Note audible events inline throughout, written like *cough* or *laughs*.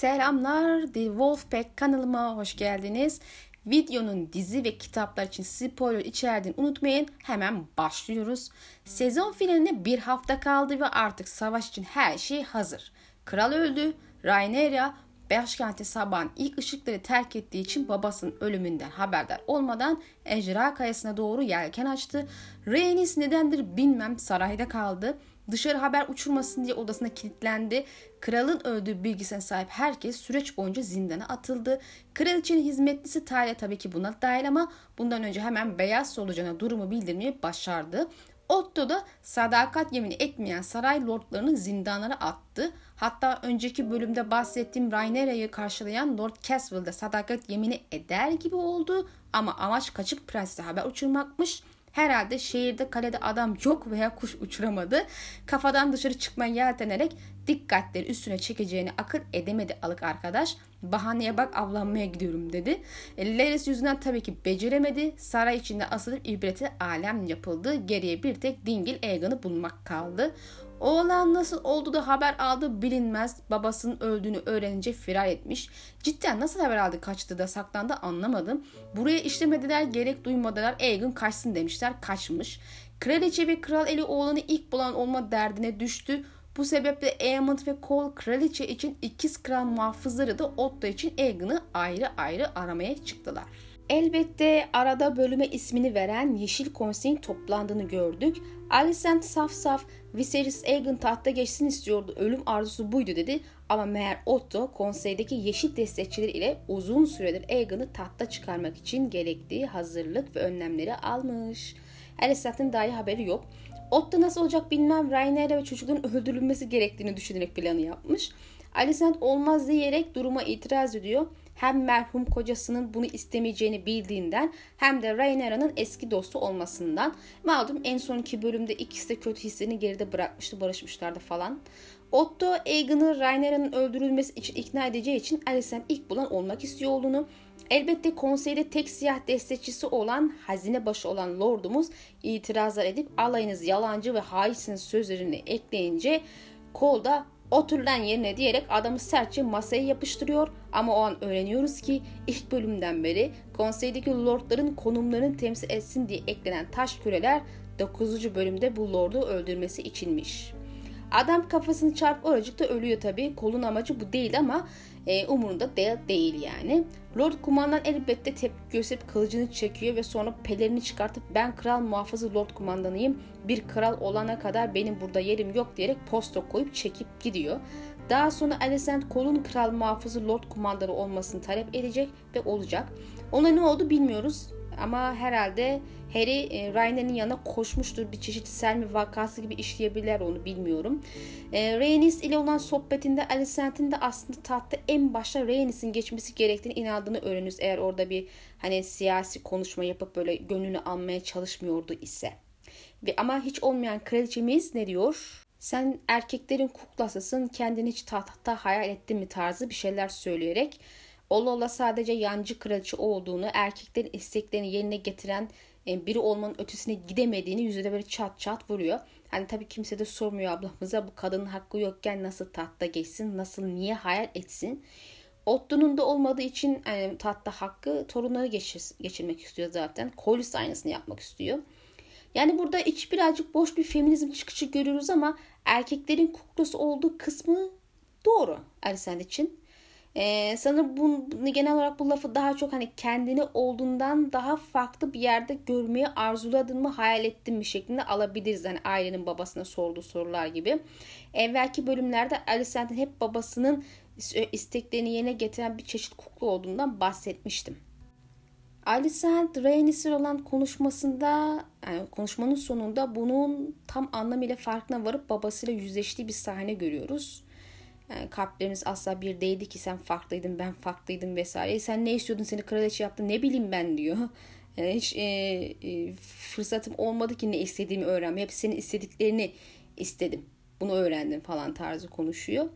Selamlar, The Wolfpack kanalıma hoş geldiniz. Videonun dizi ve kitaplar için spoiler içerdiğini unutmayın. Hemen başlıyoruz. Sezon finaline bir hafta kaldı ve artık savaş için her şey hazır. Kral öldü, Rhaenyra başkenti sabahın ilk ışıkları terk ettiği için babasının ölümünden haberdar olmadan Ejra Kayası'na doğru yelken açtı. Rhaenys nedendir bilmem sarayda kaldı. Dışarı haber uçurmasın diye odasına kilitlendi. Kralın öldüğü bilgisine sahip herkes süreç boyunca zindana atıldı. Kraliçenin hizmetlisi Talia tabii ki buna dahil ama bundan önce hemen Beyaz Solucan'a durumu bildirmeyi başardı. Otto da sadakat yemini etmeyen saray lordlarını zindanlara attı. Hatta önceki bölümde bahsettiğim Rhaenyra'yı karşılayan Lord Caswell sadakat yemini eder gibi oldu. Ama amaç kaçıp prensese haber uçurmakmış. Herhalde şehirde kalede adam yok veya kuş uçuramadı. Kafadan dışarı çıkmaya yeltenerek dikkatleri üstüne çekeceğini akıl edemedi alık arkadaş. Bahaneye bak avlanmaya gidiyorum dedi. E, Leris yüzünden tabii ki beceremedi. Saray içinde asılıp ibreti alem yapıldı. Geriye bir tek dingil Aegon'u bulmak kaldı. Oğlan nasıl oldu da haber aldı bilinmez. Babasının öldüğünü öğrenince firar etmiş. Cidden nasıl haber aldı kaçtı da saklandı anlamadım. Buraya işlemediler gerek duymadılar. Aegon kaçsın demişler kaçmış. Kraliçe ve kral eli oğlanı ilk bulan olma derdine düştü. Bu sebeple Aemond ve Cole kraliçe için ikiz kral muhafızları da Otto için Aegon'u ayrı ayrı aramaya çıktılar. Elbette arada bölüme ismini veren Yeşil Konsey'in toplandığını gördük. Alicent saf saf Viserys Aegon tahta geçsin istiyordu. Ölüm arzusu buydu dedi. Ama meğer Otto konseydeki yeşil destekçileri ile uzun süredir Aegon'u tahta çıkarmak için gerektiği hazırlık ve önlemleri almış. Alicent'in dahi haberi yok. Otto nasıl olacak bilmem Rhaenyra ve çocukların öldürülmesi gerektiğini düşünerek planı yapmış. Alicent olmaz diyerek duruma itiraz ediyor hem merhum kocasının bunu istemeyeceğini bildiğinden hem de Rhaenyra'nın eski dostu olmasından. Malum en sonki bölümde ikisi de kötü hislerini geride bırakmıştı, barışmışlardı falan. Otto Aegon'u Rhaenyra'nın öldürülmesi için ikna edeceği için Alicent ilk bulan olmak istiyor olduğunu, elbette konseyde tek siyah destekçisi olan hazine başı olan lordumuz itirazlar edip alayınız yalancı ve haisiniz sözlerini ekleyince Cole da oturulan yerine diyerek adamı sertçe masaya yapıştırıyor ama o an öğreniyoruz ki ilk bölümden beri konseydeki lordların konumlarını temsil etsin diye eklenen taş küreler 9. bölümde bu lordu öldürmesi içinmiş. Adam kafasını çarp oracıkta ölüyor tabi. Kolun amacı bu değil ama e, umurunda de, değil yani. Lord kumandan elbette tepki gösterip kılıcını çekiyor ve sonra pelerini çıkartıp ben kral muhafızı lord kumandanıyım. Bir kral olana kadar benim burada yerim yok diyerek posta koyup çekip gidiyor. Daha sonra Alicent kolun kral muhafızı lord kumandanı olmasını talep edecek ve olacak. Ona ne oldu bilmiyoruz ama herhalde Harry e, Rhaenyra'nın yanına koşmuştur. Bir çeşit Selmi vakası gibi işleyebilirler onu bilmiyorum. E, Rhaenys ile olan sohbetinde Alicent'in de aslında tahtta en başta Rhaenys'in geçmesi gerektiğini inandığını öğreniyoruz. Eğer orada bir hani siyasi konuşma yapıp böyle gönlünü almaya çalışmıyordu ise. Ve ama hiç olmayan kraliçemiz ne diyor? Sen erkeklerin kuklasısın kendini hiç tahta hayal ettin mi tarzı bir şeyler söyleyerek Ola ola sadece yancı kraliçe olduğunu, erkeklerin isteklerini yerine getiren e, biri olmanın ötesine gidemediğini yüzüne böyle çat çat vuruyor. Hani tabii kimse de sormuyor ablamıza bu kadının hakkı yokken nasıl tahta geçsin, nasıl niye hayal etsin. Otto'nun da olmadığı için yani tahta hakkı torunları geçir, geçirmek istiyor zaten. Collis aynısını yapmak istiyor. Yani burada iç birazcık boş bir feminizm çıkışı görüyoruz ama erkeklerin kuklası olduğu kısmı doğru Alicent için. Ee, sanırım bu, genel olarak bu lafı daha çok hani kendini olduğundan daha farklı bir yerde görmeyi arzuladın mı hayal ettin mi şeklinde alabiliriz. Hani ailenin babasına sorduğu sorular gibi. Evvelki bölümlerde Alicent'in hep babasının isteklerini yerine getiren bir çeşit kuklu olduğundan bahsetmiştim. Alicent Rhaenys'in olan konuşmasında yani konuşmanın sonunda bunun tam anlamıyla farkına varıp babasıyla yüzleştiği bir sahne görüyoruz. Yani kalplerimiz asla bir değildi ki sen farklıydın ben farklıydım vesaire. E sen ne istiyordun seni kraliçe yaptı ne bileyim ben diyor. Yani hiç e, e, fırsatım olmadı ki ne istediğimi öğrenmeye. Hep senin istediklerini istedim. Bunu öğrendim falan tarzı konuşuyor.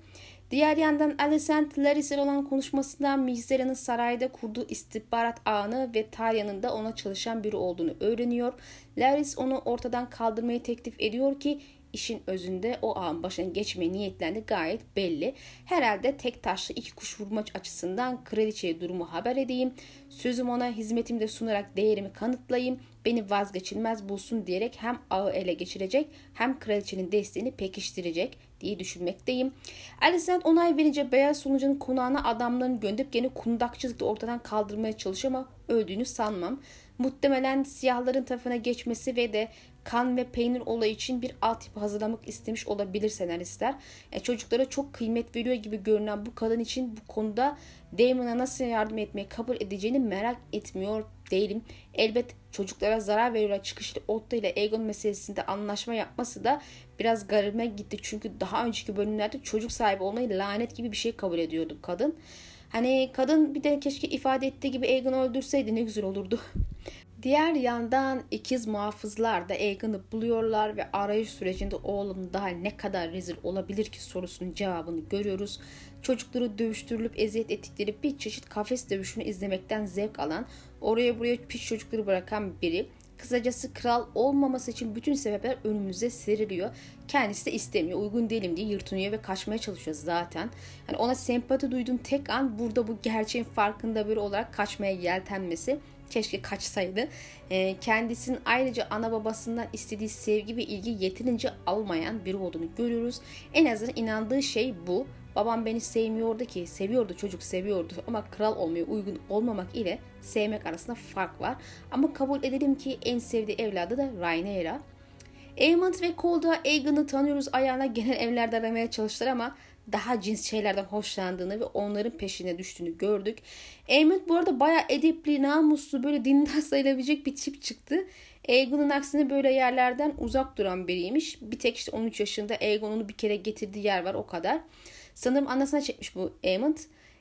Diğer yandan Alicent Laris'e olan konuşmasında Mizera'nın sarayda kurduğu istihbarat ağını ve Talya'nın da ona çalışan biri olduğunu öğreniyor. Laris onu ortadan kaldırmayı teklif ediyor ki işin özünde o ağın başına geçmeye niyetlendi gayet belli. Herhalde tek taşlı iki kuş vurma açısından kraliçeye durumu haber edeyim. Sözüm ona hizmetimde sunarak değerimi kanıtlayayım. Beni vazgeçilmez bulsun diyerek hem ağı ele geçirecek hem kraliçenin desteğini pekiştirecek diye düşünmekteyim. Alicent onay verince Beyaz Sonucu'nun konağına adamlarını gönderip gene kundakçılıkla ortadan kaldırmaya çalışıyor ama öldüğünü sanmam. Muhtemelen siyahların tarafına geçmesi ve de kan ve peynir olayı için bir altyapı hazırlamak istemiş olabilir senaristler. Yani e, çocuklara çok kıymet veriyor gibi görünen bu kadın için bu konuda Damon'a nasıl yardım etmeyi kabul edeceğini merak etmiyor değilim. Elbet çocuklara zarar veriyor çıkışlı Otto ile Egon meselesinde anlaşma yapması da biraz garibime gitti. Çünkü daha önceki bölümlerde çocuk sahibi olmayı lanet gibi bir şey kabul ediyordu kadın. Hani kadın bir de keşke ifade ettiği gibi Egon'u öldürseydi ne güzel olurdu. Diğer yandan ikiz muhafızlar da Egan'ı buluyorlar ve arayış sürecinde oğlum daha ne kadar rezil olabilir ki sorusunun cevabını görüyoruz. Çocukları dövüştürülüp eziyet ettikleri bir çeşit kafes dövüşünü izlemekten zevk alan, oraya buraya piç çocukları bırakan biri. Kısacası kral olmaması için bütün sebepler önümüze seriliyor. Kendisi de istemiyor. Uygun değilim diye yırtınıyor ve kaçmaya çalışıyor zaten. Hani ona sempati duyduğum tek an burada bu gerçeğin farkında biri olarak kaçmaya yeltenmesi keşke kaçsaydı. E, kendisinin ayrıca ana babasından istediği sevgi ve ilgi yeterince almayan biri olduğunu görüyoruz. En azından inandığı şey bu. Babam beni sevmiyordu ki, seviyordu çocuk seviyordu ama kral olmaya uygun olmamak ile sevmek arasında fark var. Ama kabul edelim ki en sevdiği evladı da Rhaenyra. Aemond ve Cole Aegon'u tanıyoruz ayağına genel evlerde aramaya çalıştılar ama daha cins şeylerden hoşlandığını ve onların peşine düştüğünü gördük. Aemond bu arada baya edepli, namuslu, böyle dindar *laughs* sayılabilecek bir tip çıktı. Aegon'un aksine böyle yerlerden uzak duran biriymiş. Bir tek işte 13 yaşında Aegon onu bir kere getirdiği yer var o kadar. Sanırım anasına çekmiş bu Aemond.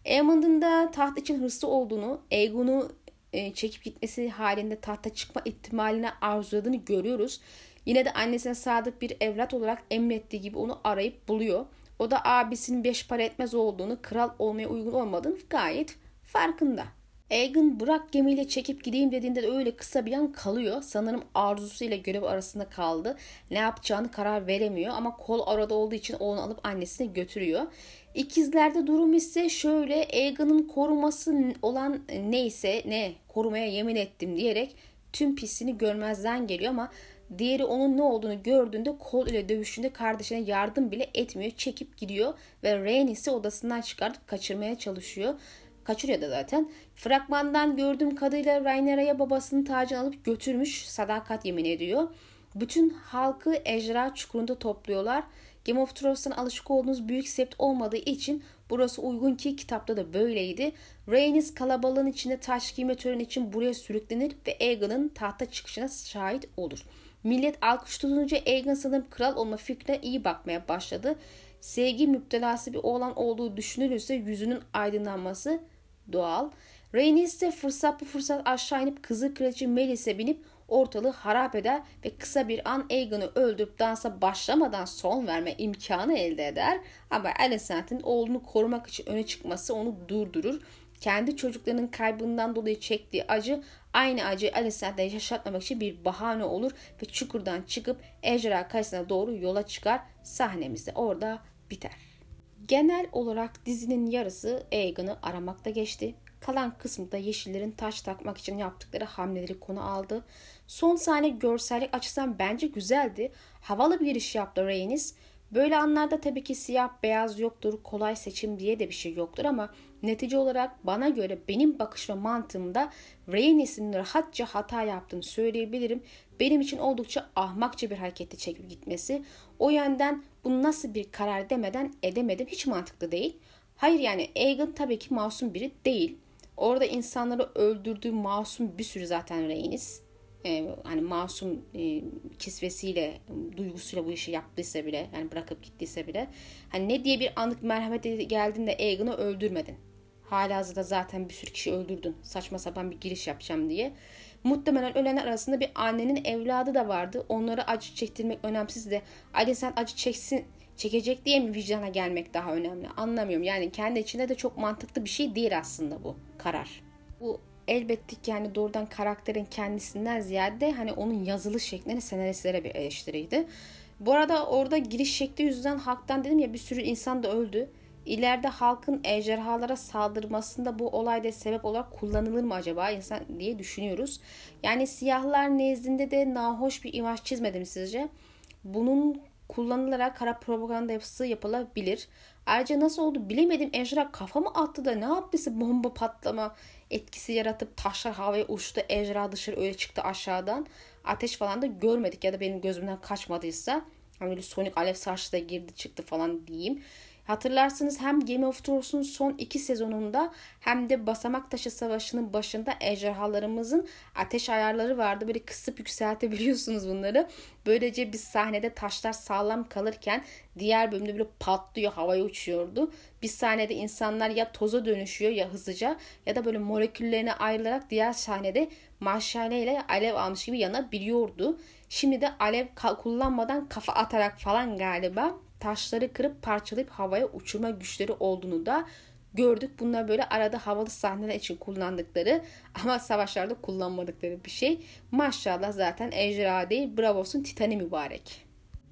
Aemond'un da taht için hırslı olduğunu, Aegon'u e, çekip gitmesi halinde tahta çıkma ihtimaline arzuladığını görüyoruz. Yine de annesine sadık bir evlat olarak emrettiği gibi onu arayıp buluyor. O da abisinin beş para etmez olduğunu, kral olmaya uygun olmadığını gayet farkında. Aegon bırak gemiyle çekip gideyim dediğinde de öyle kısa bir an kalıyor. Sanırım arzusuyla görev arasında kaldı. Ne yapacağını karar veremiyor ama kol arada olduğu için onu alıp annesine götürüyor. İkizlerde durum ise şöyle Aegon'un koruması olan neyse ne korumaya yemin ettim diyerek tüm pisini görmezden geliyor ama Diğeri onun ne olduğunu gördüğünde kol ile dövüşünde kardeşine yardım bile etmiyor. Çekip gidiyor ve Rhaenys'i odasından çıkartıp kaçırmaya çalışıyor. Kaçırıyor da zaten. Fragmandan gördüğüm kadarıyla Rhaenyra'ya babasının tacını alıp götürmüş. Sadakat yemin ediyor. Bütün halkı ejderha çukurunda topluyorlar. Game of Thrones'tan alışık olduğunuz büyük sept olmadığı için burası uygun ki kitapta da böyleydi. Rhaenys kalabalığın içinde taş giyme töreni için buraya sürüklenir ve Aegon'un tahta çıkışına şahit olur. Millet alkış tutunca Aegon sanırım kral olma fikrine iyi bakmaya başladı. Sevgi müptelası bir oğlan olduğu düşünülürse yüzünün aydınlanması doğal. Rhaenys ise fırsat bu fırsat aşağı inip kızı kraliçe Melis'e binip ortalığı harap eder ve kısa bir an Aegon'u öldürüp dansa başlamadan son verme imkanı elde eder. Ama Alicent'in oğlunu korumak için öne çıkması onu durdurur. Kendi çocuklarının kaybından dolayı çektiği acı aynı acıyı Alicent'e yaşatmamak için bir bahane olur ve çukurdan çıkıp ejderha karşısına doğru yola çıkar. Sahnemiz de orada biter. Genel olarak dizinin yarısı Aegon'u aramakta geçti. Kalan kısmı da yeşillerin taş takmak için yaptıkları hamleleri konu aldı. Son sahne görsellik açısından bence güzeldi. Havalı bir giriş yaptı Rhaenys. Böyle anlarda tabii ki siyah beyaz yoktur, kolay seçim diye de bir şey yoktur ama netice olarak bana göre benim bakış ve mantığımda Rhaenys'in rahatça hata yaptığını söyleyebilirim. Benim için oldukça ahmakça bir harekette çekip gitmesi. O yönden bu nasıl bir karar demeden edemedim. Hiç mantıklı değil. Hayır yani Aegon tabii ki masum biri değil. Orada insanları öldürdüğü masum bir sürü zaten Rhaenys e, hani masum e, kisvesiyle, duygusuyla bu işi yaptıysa bile, yani bırakıp gittiyse bile, hani ne diye bir anlık merhamet geldiğinde Aegon'u öldürmedin. Halihazırda zaten bir sürü kişi öldürdün. Saçma sapan bir giriş yapacağım diye. Muhtemelen ölenler arasında bir annenin evladı da vardı. Onlara acı çektirmek önemsiz de Ali sen acı çeksin çekecek diye mi vicdana gelmek daha önemli? Anlamıyorum. Yani kendi içinde de çok mantıklı bir şey değil aslında bu karar. Bu elbette ki yani doğrudan karakterin kendisinden ziyade hani onun yazılı şeklini senaristlere bir eleştiriydi. Bu arada orada giriş şekli yüzünden halktan dedim ya bir sürü insan da öldü. İleride halkın ejderhalara saldırmasında bu olayda sebep olarak kullanılır mı acaba insan diye düşünüyoruz. Yani siyahlar nezdinde de nahoş bir imaj çizmedim sizce? Bunun kullanılarak kara propaganda yapısı yapılabilir. Ayrıca nasıl oldu bilemedim. Ejderha kafa mı attı da ne yaptıysa bomba patlama etkisi yaratıp taşlar havaya uçtu. Ejderha dışarı öyle çıktı aşağıdan. Ateş falan da görmedik ya da benim gözümden kaçmadıysa. Hani öyle sonik alev da girdi çıktı falan diyeyim. Hatırlarsınız hem Game of Thrones'un son iki sezonunda hem de Basamak Taşı Savaşı'nın başında ejderhalarımızın ateş ayarları vardı. Böyle kısıp yükseltebiliyorsunuz bunları. Böylece bir sahnede taşlar sağlam kalırken diğer bölümde böyle patlıyor havaya uçuyordu. Bir sahnede insanlar ya toza dönüşüyor ya hızlıca ya da böyle moleküllerine ayrılarak diğer sahnede maşale alev almış gibi yanabiliyordu. Şimdi de alev kullanmadan kafa atarak falan galiba taşları kırıp parçalayıp havaya uçurma güçleri olduğunu da gördük. Bunlar böyle arada havalı sahneler için kullandıkları *laughs* ama savaşlarda kullanmadıkları bir şey. Maşallah zaten ejderha değil Bravos'un titani mübarek.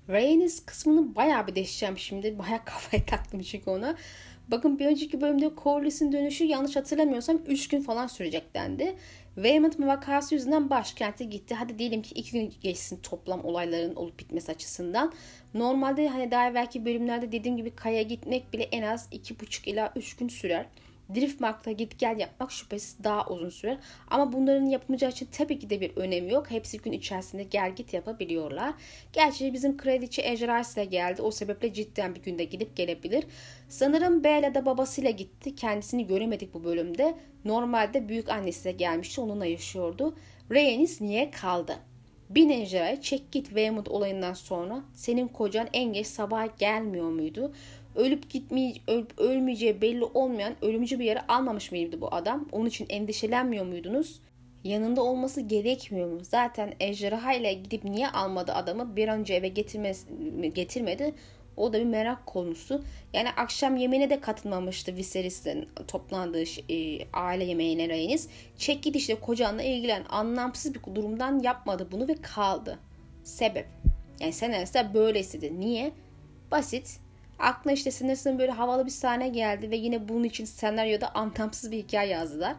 Rhaenys kısmını bayağı bir değişeceğim şimdi. *laughs* Bayağı kafaya taktım çünkü ona. Bakın bir önceki bölümde Corlys'in dönüşü yanlış hatırlamıyorsam 3 gün falan sürecek dendi. Weymouth vakası yüzünden başkente gitti. Hadi diyelim ki 2 gün geçsin toplam olayların olup bitmesi açısından. Normalde hani daha evvelki bölümlerde dediğim gibi kaya gitmek bile en az 2,5 ila 3 gün sürer. Driftmark'ta git gel yapmak şüphesiz daha uzun sürer. Ama bunların yapılacağı için tabii ki de bir önemi yok. Hepsi gün içerisinde gel git yapabiliyorlar. Gerçi bizim kraliçe Ejderhas ile geldi. O sebeple cidden bir günde gidip gelebilir. Sanırım Bella da babasıyla gitti. Kendisini göremedik bu bölümde. Normalde büyük annesiyle gelmişti. Onunla yaşıyordu. Rhaenys niye kaldı? Bin ejderhayı çek git Weymouth olayından sonra senin kocan en geç sabah gelmiyor muydu? Ölüp gitmeye, ölüp ölmeyeceği belli olmayan ölümcü bir yere almamış mıydı bu adam? Onun için endişelenmiyor muydunuz? Yanında olması gerekmiyor mu? Zaten ejderha ile gidip niye almadı adamı bir önce eve getirmez, getirmedi? O da bir merak konusu. Yani akşam yemeğine de katılmamıştı Viserys'in toplandığı e, aile yemeğine Rhaenys. Çek git işte kocanla ilgilen. Anlamsız bir durumdan yapmadı bunu ve kaldı. Sebep. Yani senaristler böyle istedi. Niye? Basit. Aklına işte sanırsın böyle havalı bir sahne geldi ve yine bunun için senaryoda anlamsız bir hikaye yazdılar.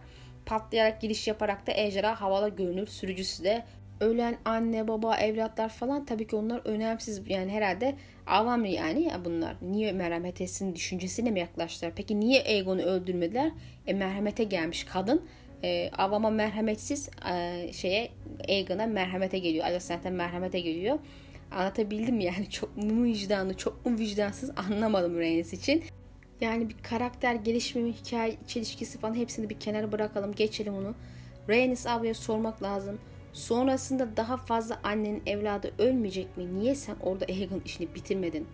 Patlayarak giriş yaparak da ejderha havalı görünür. Sürücüsü de ölen anne baba evlatlar falan tabii ki onlar önemsiz. Yani herhalde avam yani ya bunlar. Niye merhamet etsin düşüncesiyle mi yaklaştılar? Peki niye Aegon'u öldürmediler? E merhamete gelmiş kadın. E, avama merhametsiz e, şeye Aegon'a merhamete geliyor. Alicent'e merhamete geliyor Anlatabildim yani çok mu vicdanlı çok mu vicdansız anlamadım Rhaenys için. Yani bir karakter gelişimi, hikaye çelişkisi falan hepsini bir kenara bırakalım. Geçelim onu. Rhaenys ablaya sormak lazım. Sonrasında daha fazla annenin evladı ölmeyecek mi? Niye sen orada Aegon işini bitirmedin?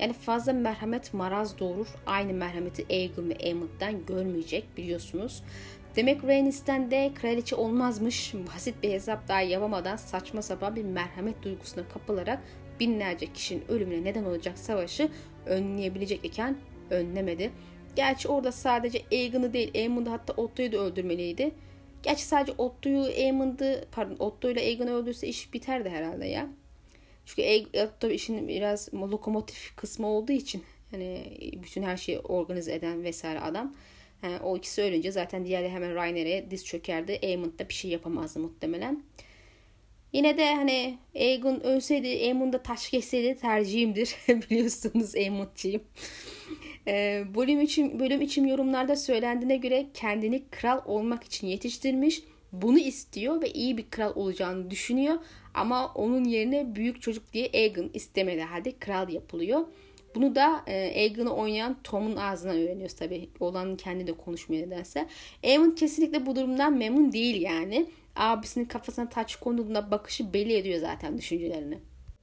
Yani fazla merhamet maraz doğurur. Aynı merhameti Aegon ve Aemond'dan görmeyecek biliyorsunuz. Demek Rhaenys'ten de kraliçe olmazmış. Basit bir hesap daha yapamadan saçma sapan bir merhamet duygusuna kapılarak binlerce kişinin ölümüne neden olacak savaşı önleyebilecek iken önlemedi. Gerçi orada sadece Aegon'u değil Aemond'u hatta Otto'yu da öldürmeliydi. Gerçi sadece Otto'yu Aemond'u pardon Otto ile Aegon'u öldürse iş biterdi herhalde ya. Çünkü Otto işin biraz lokomotif kısmı olduğu için hani bütün her şeyi organize eden vesaire adam. Yani o ikisi ölünce zaten diğerleri hemen Rainer'e diz çökerdi. Aemond da bir şey yapamazdı muhtemelen. Yine de hani Aegon ölseydi, Aemond da taş geçseydi tercihimdir. *laughs* Biliyorsunuz Aemond'cıyım. Ee, bölüm için bölüm için yorumlarda söylendiğine göre kendini kral olmak için yetiştirmiş. Bunu istiyor ve iyi bir kral olacağını düşünüyor. Ama onun yerine büyük çocuk diye Aegon istemedi halde kral yapılıyor. Bunu da e, Aegon'u oynayan Tom'un ağzından öğreniyoruz tabii. Olanın kendi de konuşmuyor nedense. Aemon kesinlikle bu durumdan memnun değil yani. Abisinin kafasına taç konduğunda bakışı belli ediyor zaten düşüncelerini.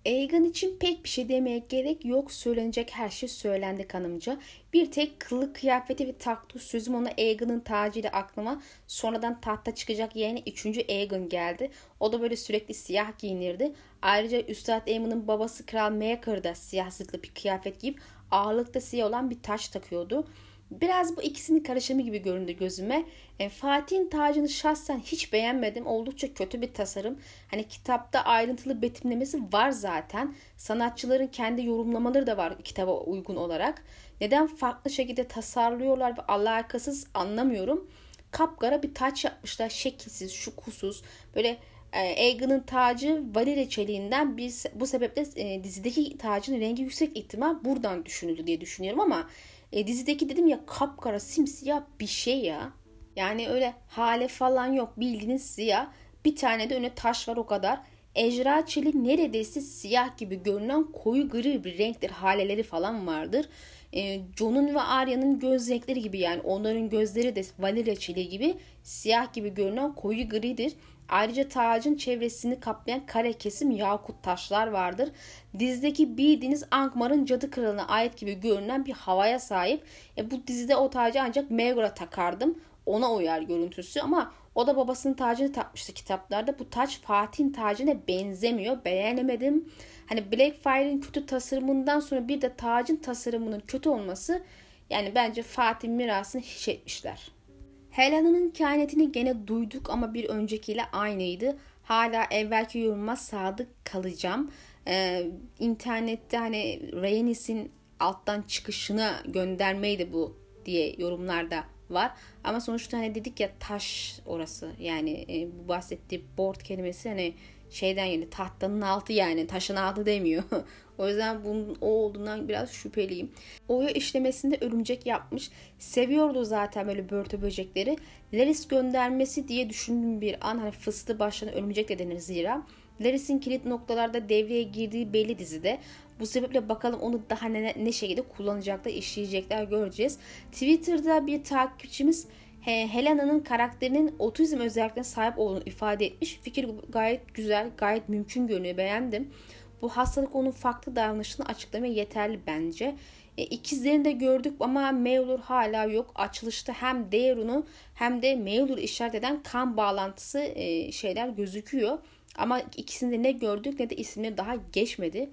Aegon için pek bir şey demeye gerek yok. Söylenecek her şey söylendi kanımca. Bir tek kılık kıyafeti ve taktığı sözüm ona Aegon'un tacıyla aklıma sonradan tahta çıkacak yerine 3. Aegon geldi. O da böyle sürekli siyah giyinirdi. Ayrıca Üstad Aemon'un babası Kral Maekar da siyah zırhlı bir kıyafet giyip ağırlıkta siyah olan bir taç takıyordu. Biraz bu ikisinin karışımı gibi göründü gözüme. E, Fatih'in tacını şahsen hiç beğenmedim. Oldukça kötü bir tasarım. Hani kitapta ayrıntılı betimlemesi var zaten. Sanatçıların kendi yorumlamaları da var kitaba uygun olarak. Neden farklı şekilde tasarlıyorlar ve alakasız anlamıyorum. Kapkara bir taç yapmışlar. Şekilsiz, şukusuz. Böyle e, Aegon'un tacı valire çeliğinden bir, bu sebeple e, dizideki tacın rengi yüksek ihtimal buradan düşünüldü diye düşünüyorum ama e, dizideki dedim ya kapkara simsiyah bir şey ya. Yani öyle hale falan yok bildiğiniz siyah. Bir tane de öne taş var o kadar. Ejra çeli neredeyse siyah gibi görünen koyu gri bir renktir. Haleleri falan vardır. E, John'un ve Arya'nın göz renkleri gibi yani onların gözleri de vanilya çeli gibi siyah gibi görünen koyu gridir. Ayrıca tacın çevresini kaplayan kare kesim yakut taşlar vardır. Dizdeki bildiğiniz Angmar'ın cadı kralına ait gibi görünen bir havaya sahip. E, bu dizide o tacı ancak Megara takardım. Ona uyar görüntüsü ama o da babasının tacını takmıştı kitaplarda. Bu taç Fatih'in tacına benzemiyor. Beğenemedim. Hani Blackfire'in kötü tasarımından sonra bir de tacın tasarımının kötü olması yani bence Fatih mirasını hiç etmişler. Helena'nın kainatini gene duyduk ama bir öncekiyle aynıydı. Hala evvelki yoruma sadık kalacağım. Ee, internette hani Rhaenys'in alttan çıkışına göndermeydi bu diye yorumlarda var. Ama sonuçta hani dedik ya taş orası yani e, bu bahsettiği board kelimesi hani şeyden yani tahtanın altı yani taşın altı demiyor. *laughs* o yüzden bunun o olduğundan biraz şüpheliyim. Oya işlemesinde örümcek yapmış. Seviyordu zaten böyle börtü böcekleri. Leris göndermesi diye düşündüğüm bir an hani fıstığı başlayan örümcek de denir zira. Laris'in kilit noktalarda devreye girdiği belli dizide. Bu sebeple bakalım onu daha ne, ne şekilde kullanacaklar, işleyecekler göreceğiz. Twitter'da bir takipçimiz Helena'nın karakterinin otizm özelliklerine sahip olduğunu ifade etmiş. Fikir gayet güzel, gayet mümkün görünüyor. Beğendim. Bu hastalık onun farklı davranışını açıklamaya yeterli bence. E, ikizlerini de gördük ama Meulur hala yok. Açılışta hem Deirun'u hem de Meulur'u işaret eden kan bağlantısı e, şeyler gözüküyor. Ama ikisinde ne gördük ne de isimleri daha geçmedi.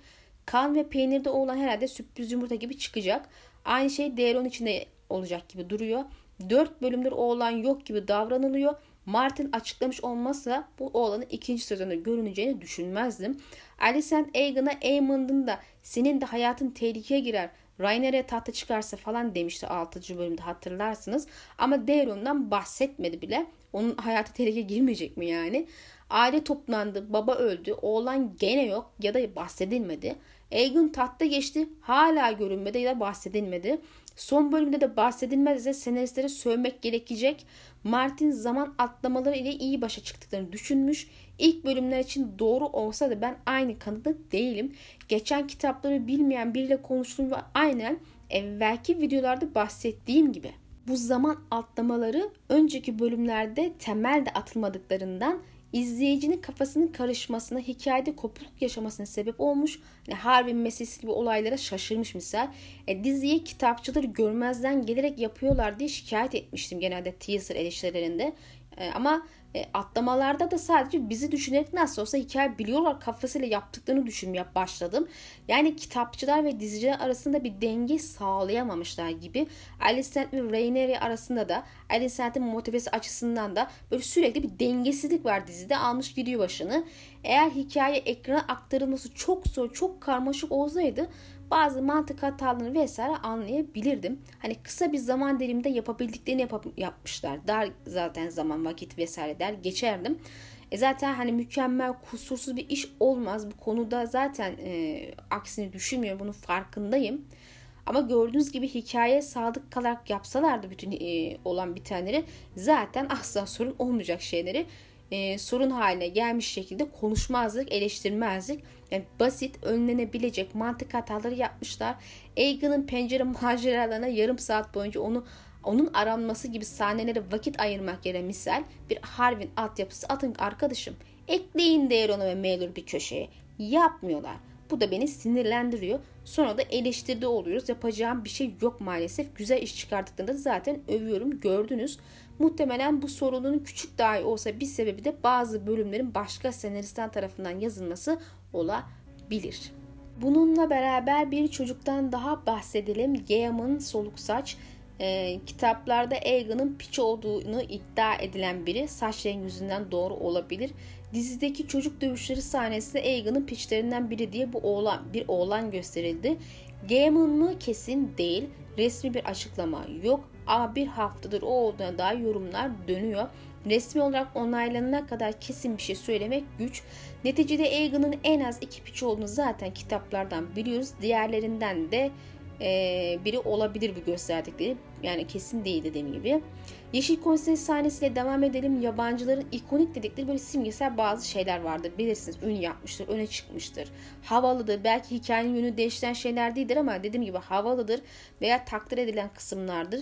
Kan ve peynirde olan herhalde sürpriz yumurta gibi çıkacak. Aynı şey Deirun içinde olacak gibi duruyor. 4 bölümdür oğlan yok gibi davranılıyor. Martin açıklamış olmazsa bu oğlanın ikinci sezonda görüneceğini düşünmezdim. Alicent Aegon'a Aemond'un da senin de hayatın tehlikeye girer. Rainer'e tahta çıkarsa falan demişti 6. bölümde hatırlarsınız. Ama Daeron'dan bahsetmedi bile. Onun hayatı tehlikeye girmeyecek mi yani? Aile toplandı, baba öldü, oğlan gene yok ya da bahsedilmedi. Aegon tahta geçti, hala görünmedi ya da bahsedilmedi. Son bölümde de bahsedilmezse senaristlere sövmek gerekecek. Martin zaman atlamaları ile iyi başa çıktıklarını düşünmüş. İlk bölümler için doğru olsa da ben aynı kanıda değilim. Geçen kitapları bilmeyen biriyle konuştum ve aynen evvelki videolarda bahsettiğim gibi. Bu zaman atlamaları önceki bölümlerde temelde atılmadıklarından izleyicinin kafasının karışmasına, hikayede kopukluk yaşamasına sebep olmuş. Yani Harvin meselesi gibi olaylara şaşırmış misal. E, diziyi kitapçıları görmezden gelerek yapıyorlar diye şikayet etmiştim genelde teaser eleştirilerinde. E, ama e, atlamalarda da sadece bizi düşünerek nasıl olsa hikaye biliyorlar kafasıyla yaptıklarını düşünmeye başladım. Yani kitapçılar ve diziciler arasında bir denge sağlayamamışlar gibi. Alicent ve Rhaenyra arasında da Alicent'in motivesi açısından da böyle sürekli bir dengesizlik var dizide almış gidiyor başını. Eğer hikaye ekrana aktarılması çok zor, çok karmaşık olsaydı bazı mantık hatalarını vesaire anlayabilirdim. Hani kısa bir zaman diliminde yapabildiklerini yap yapmışlar. Dar zaten zaman vakit vesaire der geçerdim. E zaten hani mükemmel kusursuz bir iş olmaz. Bu konuda zaten e, aksini düşünmüyorum. Bunun farkındayım. Ama gördüğünüz gibi hikaye sadık kalarak yapsalardı bütün e, olan bitenleri zaten asla sorun olmayacak şeyleri e, sorun haline gelmiş şekilde konuşmazlık, eleştirmezlik. Yani basit, önlenebilecek mantık hataları yapmışlar. Aegon'un pencere maceralarına yarım saat boyunca onu onun aranması gibi sahnelere vakit ayırmak yerine misal bir Harvin altyapısı atın arkadaşım. Ekleyin Daeron'u ve Maelor bir köşeye. Yapmıyorlar. Bu da beni sinirlendiriyor. Sonra da eleştirde oluyoruz. Yapacağım bir şey yok maalesef. Güzel iş çıkarttıklarında zaten övüyorum. Gördünüz. Muhtemelen bu sorunun küçük dahi olsa bir sebebi de bazı bölümlerin başka senaristler tarafından yazılması olabilir. Bununla beraber bir çocuktan daha bahsedelim. Gayam'ın soluk saç e, kitaplarda Aegon'un piç olduğunu iddia edilen biri saç rengi yüzünden doğru olabilir. Dizideki çocuk dövüşleri sahnesinde Aegon'un piçlerinden biri diye bu oğlan bir oğlan gösterildi. Gaiman mı kesin değil. Resmi bir açıklama yok ama bir haftadır o olduğuna dair yorumlar dönüyor. Resmi olarak onaylanana kadar kesin bir şey söylemek güç. Neticede Aegon'un en az iki piç olduğunu zaten kitaplardan biliyoruz. Diğerlerinden de e, biri olabilir bu gösterdikleri. Yani kesin değil dediğim gibi. Yeşil Konsey sahnesiyle devam edelim. Yabancıların ikonik dedikleri böyle simgesel bazı şeyler vardır. Bilirsiniz ün yapmıştır, öne çıkmıştır. Havalıdır. Belki hikayenin yönü değiştiren şeyler değildir ama dediğim gibi havalıdır veya takdir edilen kısımlardır.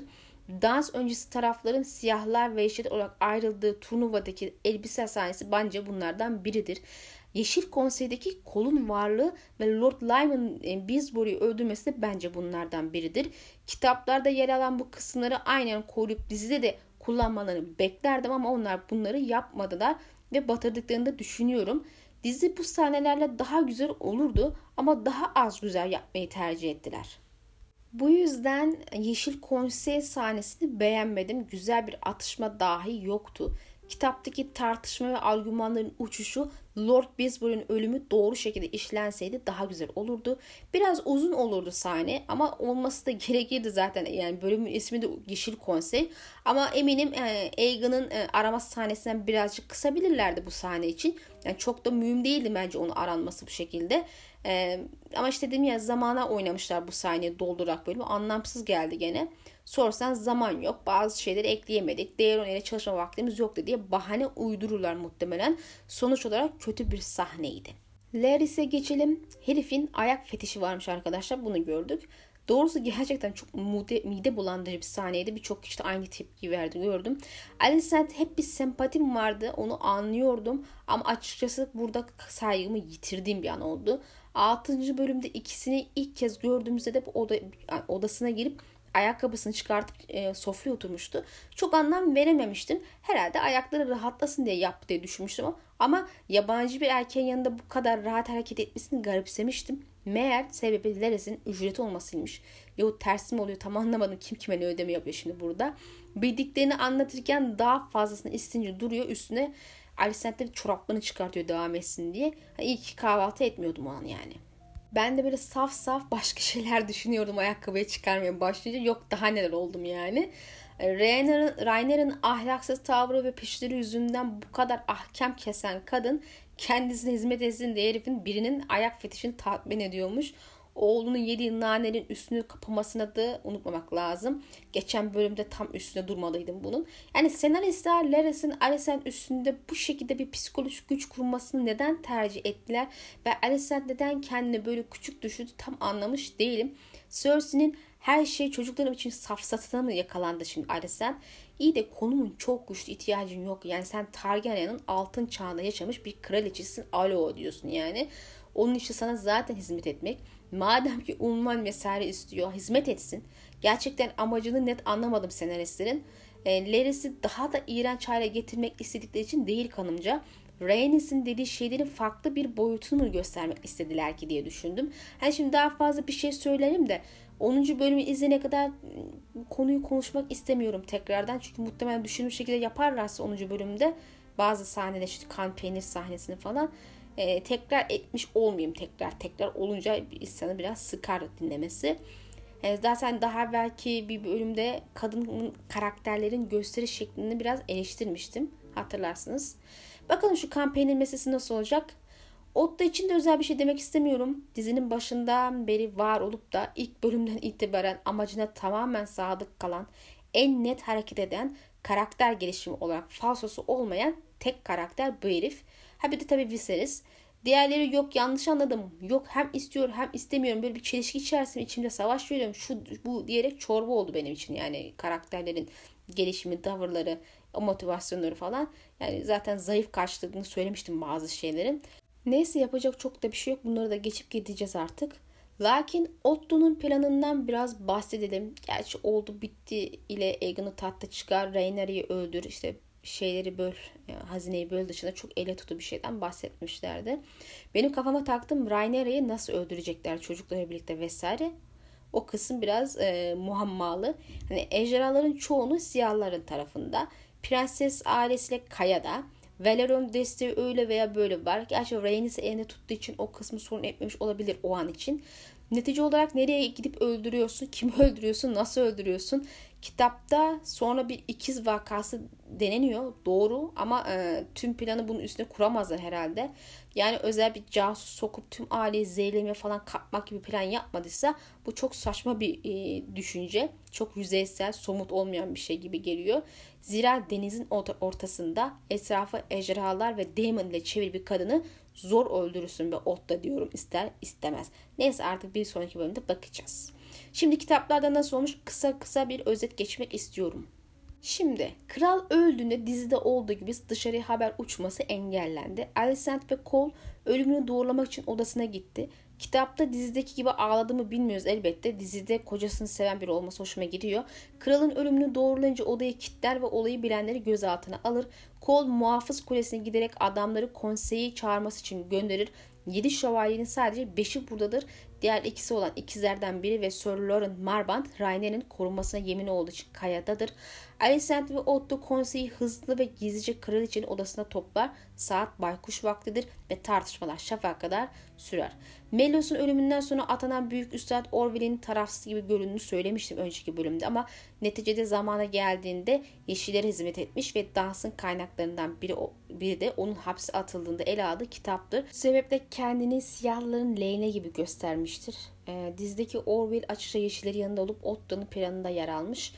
Dans öncesi tarafların siyahlar ve eşit olarak ayrıldığı turnuvadaki elbise sahnesi bence bunlardan biridir. Yeşil Konsey'deki kolun varlığı ve Lord Lyman e, öldürmesi de bence bunlardan biridir. Kitaplarda yer alan bu kısımları aynen koruyup dizide de kullanmalarını beklerdim ama onlar bunları yapmadılar ve batırdıklarını da düşünüyorum. Dizi bu sahnelerle daha güzel olurdu ama daha az güzel yapmayı tercih ettiler. Bu yüzden Yeşil Konsey sahnesini beğenmedim. Güzel bir atışma dahi yoktu. Kitaptaki tartışma ve argümanların uçuşu Lord Bisbury'nin ölümü doğru şekilde işlenseydi daha güzel olurdu. Biraz uzun olurdu sahne ama olması da *laughs* gerekirdi zaten. Yani bölümün ismi de Yeşil Konsey. Ama eminim e, Aegon'un e, sahnesinden birazcık kısabilirlerdi bu sahne için. Yani çok da mühim değildi bence onu aranması bu şekilde. E, ama işte dedim ya zamana oynamışlar bu sahneyi doldurarak bölümü. Anlamsız geldi gene. Sorsan zaman yok. Bazı şeyleri ekleyemedik. Değer ile çalışma vaktimiz yoktu diye bahane uydururlar muhtemelen. Sonuç olarak kötü bir sahneydi. Laris'e geçelim. Herifin ayak fetişi varmış arkadaşlar. Bunu gördük. Doğrusu gerçekten çok mide, mide bulandırıcı bir sahneydi. Birçok kişi de aynı tepki verdi gördüm. Alicent hep bir sempatim vardı. Onu anlıyordum. Ama açıkçası burada saygımı yitirdiğim bir an oldu. 6. bölümde ikisini ilk kez gördüğümüzde de oda, odasına girip ayakkabısını çıkartıp e, sofraya oturmuştu. Çok anlam verememiştim. Herhalde ayakları rahatlasın diye yaptı diye düşünmüştüm ama yabancı bir erkeğin yanında bu kadar rahat hareket etmesini garipsemiştim. Meğer sebebi Leres'in ücreti olmasıymış. Yahut ters mi oluyor tam anlamadım kim kime ne ödeme yapıyor şimdi burada. Bildiklerini anlatırken daha fazlasını istince duruyor üstüne Alicent'te çoraplarını çıkartıyor devam etsin diye. İyi ki kahvaltı etmiyordum o an yani. Ben de böyle saf saf başka *laughs* şeyler düşünüyordum ayakkabıyı çıkarmaya başlayınca. Yok daha neler oldum yani. Rainer'ın Rainer'ın ahlaksız tavrı ve peşleri yüzünden bu kadar ahkam kesen kadın kendisine hizmet etsin diye herifin birinin ayak fetişini tatmin ediyormuş oğlunun yediği nanenin üstünü kapamasına da unutmamak lazım. Geçen bölümde tam üstüne durmalıydım bunun. Yani senaristler Lares'in Alicent üstünde bu şekilde bir psikolojik güç kurmasını neden tercih ettiler ve Alicent neden kendini böyle küçük düşürdü tam anlamış değilim. Cersei'nin her şey çocuklarım için safsatına mı yakalandı şimdi Alicent? İyi de konumun çok güçlü ihtiyacın yok. Yani sen Targaryen'in altın çağında yaşamış bir kraliçesin. Alo diyorsun yani. Onun için sana zaten hizmet etmek Madem ki unvan vesaire istiyor hizmet etsin. Gerçekten amacını net anlamadım senaristlerin. E, Laris'i daha da iğrenç hale getirmek istedikleri için değil kanımca. Rhaenys'in dediği şeylerin farklı bir boyutunu göstermek istediler ki diye düşündüm. Hani şimdi daha fazla bir şey söylerim de 10. bölümü izleyene kadar konuyu konuşmak istemiyorum tekrardan. Çünkü muhtemelen düşündüğüm şekilde yaparlarsa 10. bölümde bazı sahnede işte kan peynir sahnesini falan e, tekrar etmiş olmayayım tekrar tekrar olunca insanı biraz sıkar dinlemesi. E, zaten daha belki bir bölümde kadın karakterlerin gösteriş şeklini biraz eleştirmiştim hatırlarsınız. Bakalım şu kampanyanın meselesi nasıl olacak? Otta için de özel bir şey demek istemiyorum. Dizinin başından beri var olup da ilk bölümden itibaren amacına tamamen sadık kalan, en net hareket eden, karakter gelişimi olarak falsosu olmayan tek karakter bu herif. Ha bir de tabii Viserys. Diğerleri yok yanlış anladım. Yok hem istiyor hem istemiyorum. Böyle bir çelişki içerisinde içimde savaş veriyorum. Şu bu diyerek çorba oldu benim için. Yani karakterlerin gelişimi, tavırları, motivasyonları falan. Yani zaten zayıf karşıladığını söylemiştim bazı şeylerin. Neyse yapacak çok da bir şey yok. Bunları da geçip gideceğiz artık. Lakin Otto'nun planından biraz bahsedelim. Gerçi oldu bitti ile Aegon'u tahta çıkar, Rhaenyra'yı öldür. İşte şeyleri böl, yani hazineyi böl dışında çok ele tutu bir şeyden bahsetmişlerdi. Benim kafama taktım Rhaenyra'yı nasıl öldürecekler çocuklarla birlikte vesaire. O kısım biraz e, muhammalı. Hani ejderhaların çoğunu siyahların tarafında. Prenses ailesiyle Kaya'da. Valerion desteği öyle veya böyle var. Gerçi Rhaenys'i elinde tuttuğu için o kısmı sorun etmemiş olabilir o an için. Netice olarak nereye gidip öldürüyorsun, kimi *laughs* öldürüyorsun, nasıl öldürüyorsun? Kitapta sonra bir ikiz vakası deneniyor doğru ama e, tüm planı bunun üstüne kuramazlar herhalde. Yani özel bir casus sokup tüm aileyi zehirlemeye falan kapmak gibi plan yapmadıysa bu çok saçma bir e, düşünce. Çok yüzeysel, somut olmayan bir şey gibi geliyor. Zira denizin ortasında etrafı ejderhalar ve demon ile çevir bir kadını zor öldürürsün ve otta diyorum ister istemez. Neyse artık bir sonraki bölümde bakacağız. Şimdi kitaplarda nasıl olmuş kısa kısa bir özet geçmek istiyorum. Şimdi kral öldüğünde dizide olduğu gibi dışarıya haber uçması engellendi. Alicent ve Cole ölümünü doğrulamak için odasına gitti. Kitapta dizideki gibi ağladığımı bilmiyoruz elbette. Dizide kocasını seven biri olması hoşuma gidiyor. Kralın ölümünü doğrulayınca odayı kilitler ve olayı bilenleri gözaltına alır. Cole muhafız kulesine giderek adamları konseyi çağırması için gönderir. 7 şövalyenin sadece 5'i buradadır. Diğer ikisi olan ikizlerden biri ve Sir Laurent Marbant Rainer'in korunmasına yemin olduğu için kayadadır. Alicent ve Otto konseyi hızlı ve gizlice kraliçenin odasına toplar. Saat baykuş vaktidir ve tartışmalar şafağa kadar sürer. Melos'un ölümünden sonra atanan büyük üstad Orwell'in tarafsız gibi göründüğünü söylemiştim önceki bölümde ama neticede zamana geldiğinde Yeşillere hizmet etmiş ve dansın kaynaklarından biri, biri de onun hapse atıldığında ele aldığı kitaptır. Bu sebeple kendini siyahların lehine gibi göstermiştir. E, dizideki Orwell açıkça Yeşilleri yanında olup Otto'nun planında yer almış.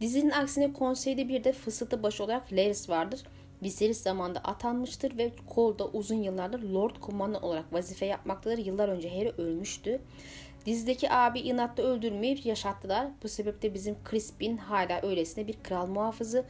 Dizinin aksine konseyde bir de fısıltı başı olarak Laris vardır. Viserys zamanında atanmıştır ve Cole'da uzun yıllardır Lord Kumandan olarak vazife yapmaktadır. Yıllar önce Harry ölmüştü. Dizideki abi inatla öldürmeyip yaşattılar. Bu sebeple bizim Crispin hala öylesine bir kral muhafızı.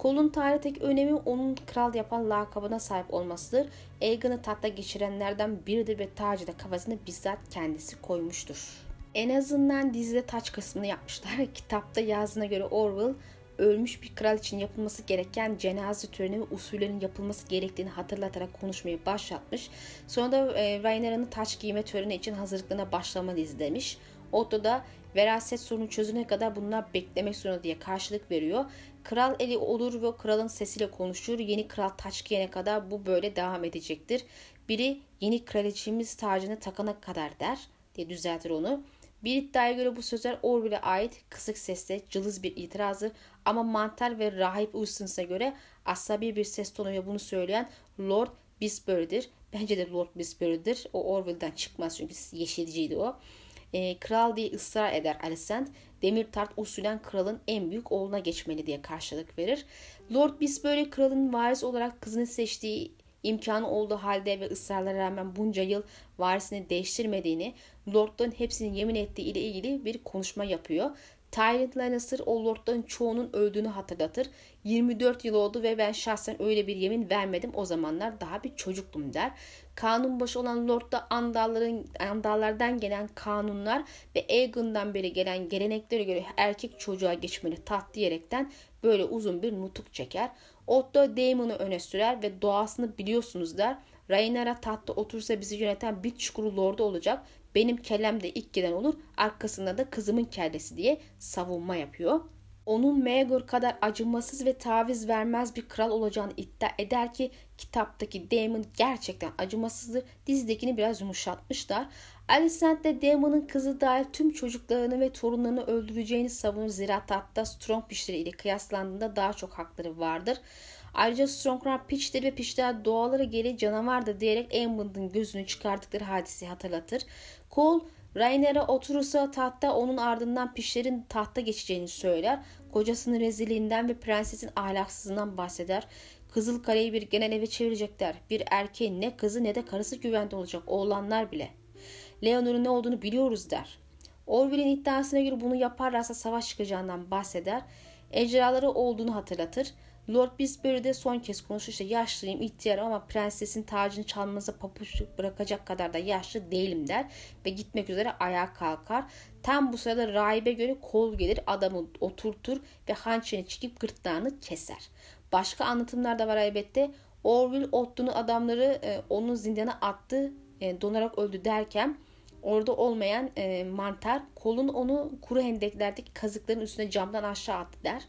Cole'un tarihteki önemi onun kral yapan lakabına sahip olmasıdır. Aegon'u tahta geçirenlerden biridir ve tacı da kafasına bizzat kendisi koymuştur. En azından dizide taç kısmını yapmışlar. *laughs* Kitapta yazdığına göre Orwell ölmüş bir kral için yapılması gereken cenaze töreni ve usullerin yapılması gerektiğini hatırlatarak konuşmayı başlatmış. Sonra da e, Rhaenyra'nın taç giyme töreni için hazırlıklarına başlamalıyız demiş. Otto da veraset sorunu çözüne kadar bunlar beklemek zorunda diye karşılık veriyor. Kral eli olur ve kralın sesiyle konuşur. Yeni kral taç giyene kadar bu böyle devam edecektir. Biri yeni kraliçemiz tacını takana kadar der diye düzeltir onu. Bir iddiaya göre bu sözler Orwell'e ait kısık sesle cılız bir itirazdır ama Mantel ve Rahip Ustins'e göre asabi bir ses tonuyla bunu söyleyen Lord Bisbury'dir. Bence de Lord Bisbury'dir. O Orwell'den çıkmaz çünkü yeşilciydi o. E, kral diye ısrar eder Alicent. Demir tart usulen kralın en büyük oğluna geçmeli diye karşılık verir. Lord Bisbury kralın varis olarak kızını seçtiği imkanı olduğu halde ve ısrarlara rağmen bunca yıl varisini değiştirmediğini, lordların hepsinin yemin ettiği ile ilgili bir konuşma yapıyor. Tyrant Lannister o lordların çoğunun öldüğünü hatırlatır. 24 yıl oldu ve ben şahsen öyle bir yemin vermedim. O zamanlar daha bir çocuktum der. Kanun başı olan lordda andalların, andallardan gelen kanunlar ve Aegon'dan beri gelen geleneklere göre erkek çocuğa geçmeli taht diyerekten böyle uzun bir nutuk çeker. Otto Daemon'u öne sürer ve doğasını biliyorsunuz der. Rhaenyra tahtta otursa bizi yöneten bir çukuru lordu olacak. Benim kellem de ilk giden olur. Arkasında da kızımın kellesi diye savunma yapıyor. Onun Maegor kadar acımasız ve taviz vermez bir kral olacağını iddia eder ki kitaptaki Daemon gerçekten acımasızdır. Dizidekini biraz yumuşatmışlar. Alicent de Daemon'un kızı dahil tüm çocuklarını ve torunlarını öldüreceğini savunur. Zira tahtta Stormfish'leri ile kıyaslandığında daha çok hakları vardır. Ayrıca Strongrar piçtir ve piçler doğaları geri canavardır diyerek Aemond'un gözünü çıkardıkları hadiseyi hatırlatır. Cole Rhaenyra oturursa tahtta onun ardından pişlerin tahta geçeceğini söyler. Kocasının rezilliğinden ve prensesin ahlaksızlığından bahseder. Kızıl Kale'yi bir genel eve çevirecekler. Bir erkeğin ne kızı ne de karısı güvende olacak. Oğlanlar bile. Leonor'un ne olduğunu biliyoruz der. Orwell'in iddiasına göre bunu yaparlarsa savaş çıkacağından bahseder. Ecraları olduğunu hatırlatır. Lord Bisbury de son kez konuşur işte yaşlıyım ihtiyarım ama prensesin tacını çalmanıza papuç bırakacak kadar da yaşlı değilim der ve gitmek üzere ayağa kalkar. Tam bu sırada rahibe göre kol gelir adamı oturtur ve hançerini çekip gırtlağını keser. Başka anlatımlar da var elbette. Orwell Otto'nun adamları e, onun zindana attı e, donarak öldü derken orada olmayan e, mantar kolun onu kuru hendeklerdeki kazıkların üstüne camdan aşağı attı der.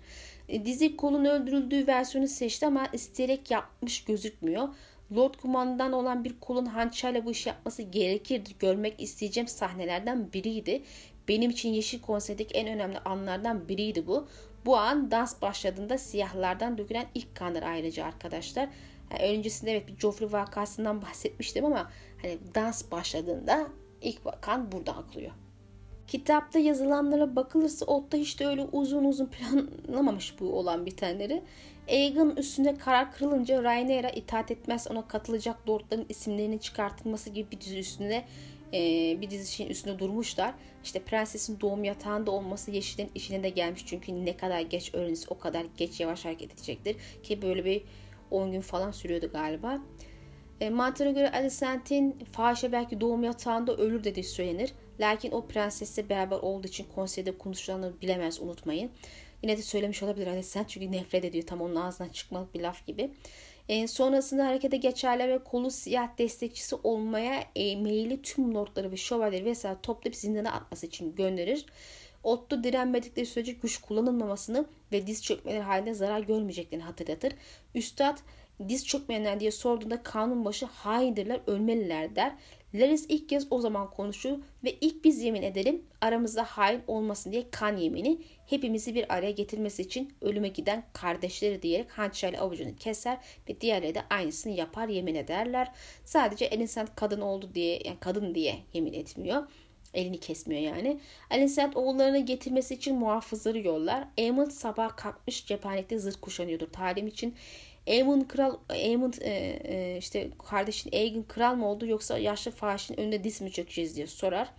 E, dizi kolun öldürüldüğü versiyonu seçti ama isteyerek yapmış gözükmüyor. Lord kumandan olan bir kolun hançerle bu işi yapması gerekirdi. Görmek isteyeceğim sahnelerden biriydi. Benim için Yeşil Konser'deki en önemli anlardan biriydi bu. Bu an dans başladığında siyahlardan dökülen ilk kandır ayrıca arkadaşlar. Yani öncesinde evet bir Joffrey vakasından bahsetmiştim ama hani dans başladığında ilk bakan burada aklıyor. Kitapta yazılanlara bakılırsa Otta hiç de öyle uzun uzun planlamamış bu olan bitenleri. Aegon üstünde karar kırılınca Rhaenyra itaat etmez ona katılacak lordların isimlerinin çıkartılması gibi bir dizi üstünde e, bir dizi şeyin üstünde durmuşlar. İşte prensesin doğum yatağında olması Yeşil'in işine de gelmiş çünkü ne kadar geç öğrenirse o kadar geç yavaş hareket edecektir. Ki böyle bir 10 gün falan sürüyordu galiba. E, mantığına göre Alicent'in fahişe belki doğum yatağında ölür dediği söylenir. Lakin o prensesle beraber olduğu için konseyde konuşulanı bilemez unutmayın. Yine de söylemiş olabilir Alicent çünkü nefret ediyor tam onun ağzından çıkmalık bir laf gibi. E, sonrasında harekete geçerler ve kolu siyah destekçisi olmaya e, meyilli tüm lordları ve şövalyeleri vesaire toplayıp zindana atması için gönderir. Otto direnmedikleri sürece güç kullanılmamasını ve diz çökmeleri halinde zarar görmeyeceklerini hatırlatır. Üstad diz çökmeyenler diye sorduğunda kanun başı haindirler ölmeliler der. Laris ilk kez o zaman konuşur ve ilk biz yemin edelim aramızda hain olmasın diye kan yemini hepimizi bir araya getirmesi için ölüme giden kardeşleri diyerek hançerle avucunu keser ve diğerleri de aynısını yapar yemin ederler. Sadece Alicent kadın oldu diye yani kadın diye yemin etmiyor. Elini kesmiyor yani. Alicent oğullarını getirmesi için muhafızları yollar. Aemon sabah kalkmış cephanelikte zırh kuşanıyordur talim için. Aemon kral Aemon e, e, işte kardeşin Aegon kral mı oldu yoksa yaşlı fahişin önünde diz mi çökeceğiz diye sorar.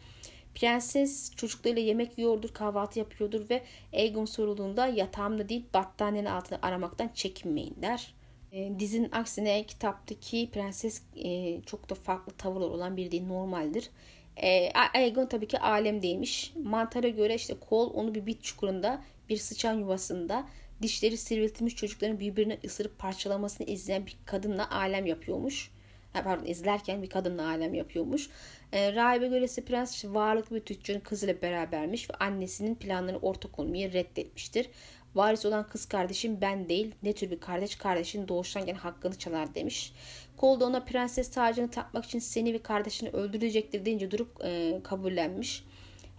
Prenses çocuklarıyla yemek yiyordur, kahvaltı yapıyordur ve Aegon sorulduğunda yatağımda değil battaniyenin altını aramaktan çekinmeyin der. E, dizinin aksine kitaptaki prenses e, çok da farklı tavırlar olan bir değil normaldir. E, Aegon tabii ki alemdeymiş. Mantara göre işte kol onu bir bit çukurunda bir sıçan yuvasında dişleri sivriltilmiş çocukların birbirini ısırıp parçalamasını izleyen bir kadınla alem yapıyormuş. Pardon izlerken bir kadınla alem yapıyormuş. E, rahibe göresi prens varlıklı bir tüccarın kızıyla berabermiş ve annesinin planlarını ortak olmayı reddetmiştir. Varis olan kız kardeşim ben değil ne tür bir kardeş kardeşin doğuştan gelen hakkını çalar demiş. Kolda ona prenses tacını takmak için seni ve kardeşini öldürecektir deyince durup e, kabullenmiş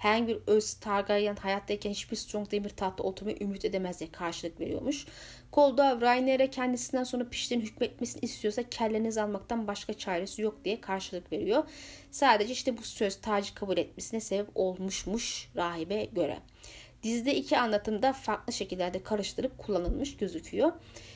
herhangi bir öz Targaryen hayattayken hiçbir Strong demir tahtta oturmayı ümit edemez diye karşılık veriyormuş. Kolda Rainer'e kendisinden sonra pişlerin hükmetmesini istiyorsa kellenizi almaktan başka çaresi yok diye karşılık veriyor. Sadece işte bu söz tacı kabul etmesine sebep olmuşmuş rahibe göre. Dizide iki anlatımda farklı şekillerde karıştırıp kullanılmış gözüküyor.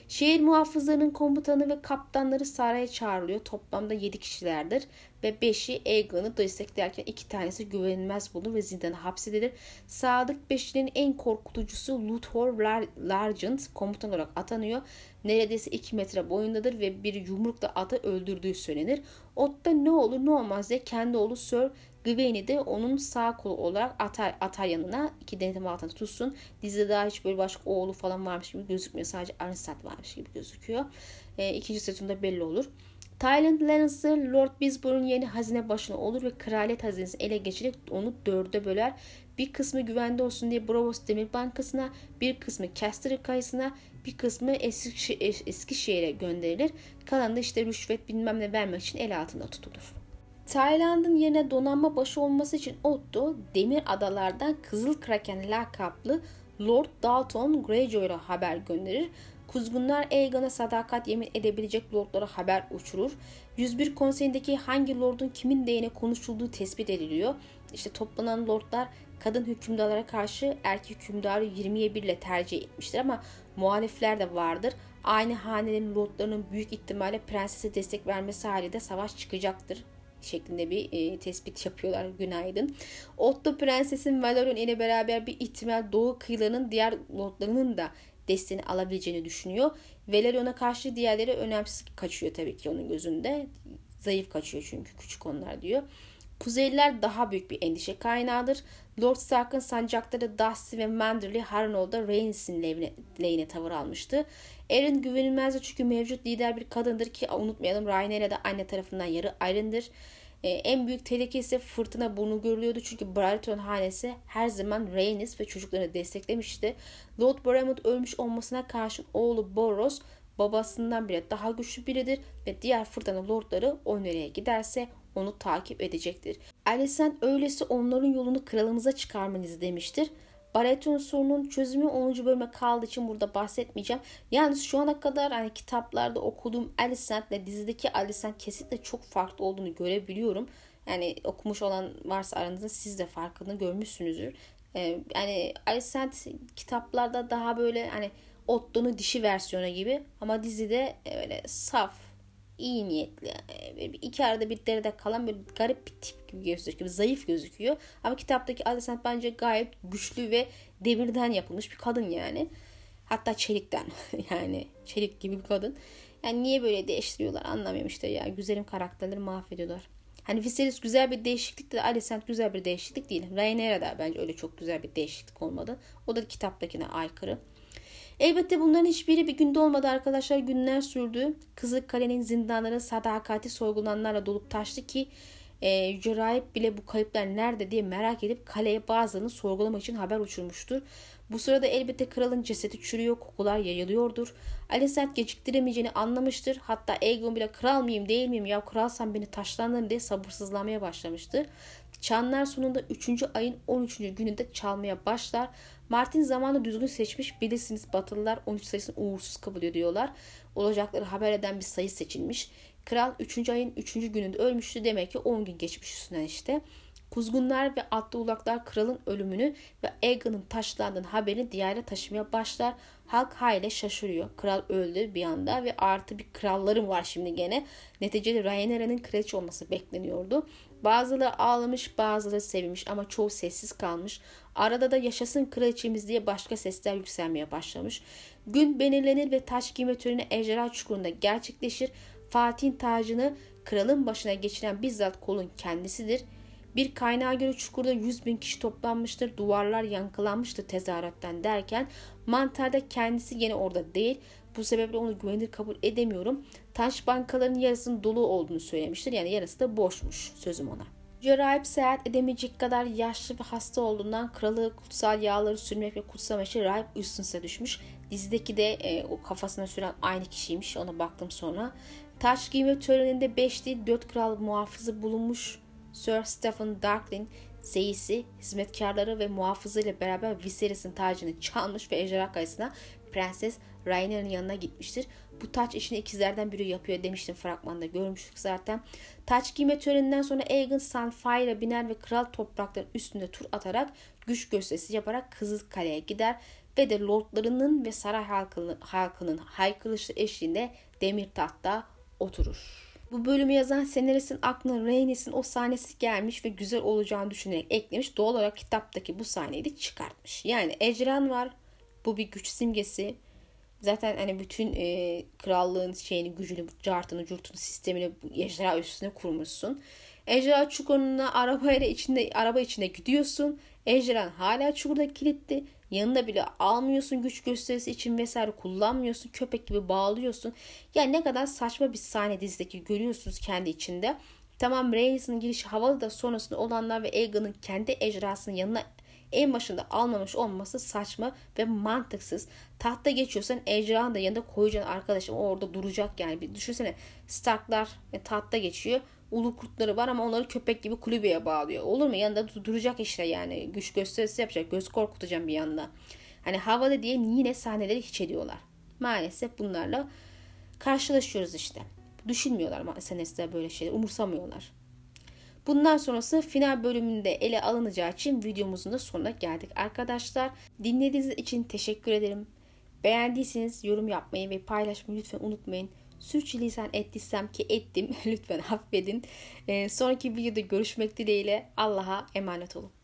Şehir muhafızlarının komutanı ve kaptanları saraya çağrılıyor. Toplamda 7 kişilerdir ve 5'i Aegon'u desteklerken iki tanesi güvenilmez bulunur ve zindana hapsedilir. Sadık Beşli'nin en korkutucusu Luthor Largent komutan olarak atanıyor. Neredeyse 2 metre boyundadır ve bir yumrukla atı öldürdüğü söylenir. Otta ne olur ne olmaz diye kendi oğlu Sir Gwen'i de onun sağ kolu olarak atar, atar yanına iki denetim altında tutsun. Dizide daha hiç böyle başka oğlu falan varmış gibi gözükmüyor. Sadece Anisat varmış gibi gözüküyor. E, ikinci sezonda belli olur. Tayland Lannister Lord Bisborne'un yeni hazine başına olur ve kraliyet hazinesini ele geçirip onu dörde böler. Bir kısmı güvende olsun diye Bravos Demir Bankası'na, bir kısmı Caster'ı kayısına, bir kısmı Eskişehir'e gönderilir. Kalanı da işte rüşvet bilmem ne vermek için el altında tutulur. Tayland'ın yerine donanma başı olması için Otto, Demir Adalardan Kızıl Kraken lakaplı Lord Dalton Greyjoy'a haber gönderir. Kuzgunlar Aegon'a sadakat yemin edebilecek lordlara haber uçurur. 101 konseyindeki hangi lordun kimin deyine konuşulduğu tespit ediliyor. İşte toplanan lordlar kadın hükümdarlara karşı erkek hükümdarı 20'ye 1 ile tercih etmiştir ama muhalifler de vardır. Aynı hanelerin lordlarının büyük ihtimalle prensese destek vermesi halinde savaş çıkacaktır şeklinde bir e, tespit yapıyorlar günaydın. Otto Prenses'in Valerion ile beraber bir ihtimal doğu kıyılarının diğer lordlarının da desteğini alabileceğini düşünüyor. Valerion'a karşı diğerleri önemsiz kaçıyor tabii ki onun gözünde. Zayıf kaçıyor çünkü küçük onlar diyor. Kuzeyliler daha büyük bir endişe kaynağıdır. Lord Stark'ın sancakları Dusty ve Manderly Harrenhal'da Rhaenys'in lehine, tavır almıştı. Erin güvenilmezdi çünkü mevcut lider bir kadındır ki unutmayalım Rhaenyra de anne tarafından yarı ayrındır. E, en büyük tehlike ise fırtına burnu görülüyordu. Çünkü Brighton hanesi her zaman Rhaenys ve çocuklarını desteklemişti. Lord Barrymont ölmüş olmasına karşın oğlu Boros babasından bile daha güçlü biridir ve diğer fırtına lordları o nereye giderse onu takip edecektir. Alicent öylesi onların yolunu kralımıza çıkarmanız demiştir. Baratheon sorunun çözümü 10. bölüme kaldığı için burada bahsetmeyeceğim. Yalnız şu ana kadar hani kitaplarda okuduğum Alicent ile dizideki Alicent kesinlikle çok farklı olduğunu görebiliyorum. Yani okumuş olan varsa aranızda siz de farkını görmüşsünüzdür. Ee, yani Alicent kitaplarda daha böyle hani Otto'nun dişi versiyonu gibi ama dizide öyle saf, iyi niyetli. iki arada bir deride kalan böyle garip bir tip gibi gözüküyor. Zayıf gözüküyor. Ama kitaptaki Alicent bence gayet güçlü ve demirden yapılmış bir kadın yani. Hatta çelikten *laughs* yani çelik gibi bir kadın. Yani niye böyle değiştiriyorlar anlamıyorum işte ya. Güzelim karakterleri mahvediyorlar. Hani Viserys güzel bir değişiklik de Alicent güzel bir değişiklik değil. Rhaenyra da bence öyle çok güzel bir değişiklik olmadı. O da kitaptakine aykırı. Elbette bunların hiçbiri bir günde olmadı arkadaşlar. Günler sürdü. Kızıkkale'nin zindanları sadakati sorgulananlarla dolup taştı ki e, Yüce Rahip bile bu kayıplar nerede diye merak edip kaleye bazılarını sorgulamak için haber uçurmuştur. Bu sırada elbette kralın cesedi çürüyor, kokular yayılıyordur. Alicent geciktiremeyeceğini anlamıştır. Hatta Aegon bile kral mıyım değil miyim ya kralsan beni taşlandın diye sabırsızlanmaya başlamıştır. Çanlar sonunda 3. ayın 13. gününde çalmaya başlar. Martin zamanı düzgün seçmiş. Bilirsiniz Batılılar 13 sayısını uğursuz kabul ediyorlar. Olacakları haber eden bir sayı seçilmiş. Kral 3. ayın 3. gününde ölmüştü. Demek ki 10 gün geçmiş üstünden işte. Kuzgunlar ve atlı ulaklar kralın ölümünü ve Aegon'un taşlandığını haberini diyara taşımaya başlar. Halk hayli şaşırıyor. Kral öldü bir anda ve artı bir krallarım var şimdi gene. Neticede Rhaenyra'nın kraliçe olması bekleniyordu. Bazıları ağlamış bazıları sevinmiş ama çoğu sessiz kalmış. Arada da yaşasın kraliçemiz diye başka sesler yükselmeye başlamış. Gün belirlenir ve taş giyme töreni ejderha çukurunda gerçekleşir. Fatih'in tacını kralın başına geçiren bizzat kolun kendisidir. Bir kaynağa göre çukurda 100 bin kişi toplanmıştır. Duvarlar yankılanmıştır tezahürattan derken mantarda kendisi yine orada değil. Bu sebeple onu güvenilir kabul edemiyorum. Taş bankaların yarısının dolu olduğunu söylemiştir. Yani yarısı da boşmuş sözüm ona. Rahip seyahat edemeyecek kadar yaşlı ve hasta olduğundan kralı kutsal yağları sürmek ve kutsamak için rahip üstünse düşmüş. Dizideki de e, o kafasına süren aynı kişiymiş. Ona baktım sonra. Taş giyme töreninde 5 değil 4 kral muhafızı bulunmuş. Sir Stephen Darkling seyisi, hizmetkarları ve muhafızı ile beraber Viserys'in tacını çalmış ve ejderha kayısına Prenses Rhaenyra'nın yanına gitmiştir. Bu taç işini ikizlerden biri yapıyor demiştim fragmanda görmüştük zaten. Taç giyme töreninden sonra Aegon Sunfire'a biner ve kral toprakların üstünde tur atarak güç gösterisi yaparak Kızılkale'ye gider ve de lordlarının ve saray halkının, halkının haykırışı eşliğinde demir tahtta oturur. Bu bölümü yazan senaristin aklına Rhaenys'in o sahnesi gelmiş ve güzel olacağını düşünerek eklemiş. Doğal olarak kitaptaki bu sahneyi de çıkartmış. Yani ecran var. Bu bir güç simgesi. Zaten hani bütün e, krallığın şeyini, gücünü, cartını, curtunu, sistemini ejderha üstüne kurmuşsun. Ejderha çukuruna arabayla içinde araba içinde gidiyorsun. Ejderhan hala çukurda kilitli. Yanında bile almıyorsun güç gösterisi için vesaire kullanmıyorsun. Köpek gibi bağlıyorsun. Yani ne kadar saçma bir sahne dizideki görüyorsunuz kendi içinde. Tamam Rhaenys'in girişi havalı da sonrasında olanlar ve Aegon'un kendi ejderhasının yanına en başında almamış olması saçma ve mantıksız. Tahta geçiyorsan ejderhanı da yanında koyacaksın arkadaşım orada duracak yani. Bir düşünsene Starklar e, tahta geçiyor. Ulu kurtları var ama onları köpek gibi kulübeye bağlıyor. Olur mu? Yanında duracak işte yani. Güç gösterisi yapacak. Göz korkutacağım bir yanda. Hani havalı diye yine sahneleri hiç ediyorlar. Maalesef bunlarla karşılaşıyoruz işte. Düşünmüyorlar senaristler böyle şeyler. Umursamıyorlar. Bundan sonrası final bölümünde ele alınacağı için videomuzun da sonuna geldik arkadaşlar. Dinlediğiniz için teşekkür ederim. Beğendiyseniz yorum yapmayı ve paylaşmayı lütfen unutmayın. Sürçülisan ettiysem ki ettim. *laughs* lütfen affedin. Ee, sonraki videoda görüşmek dileğiyle. Allah'a emanet olun.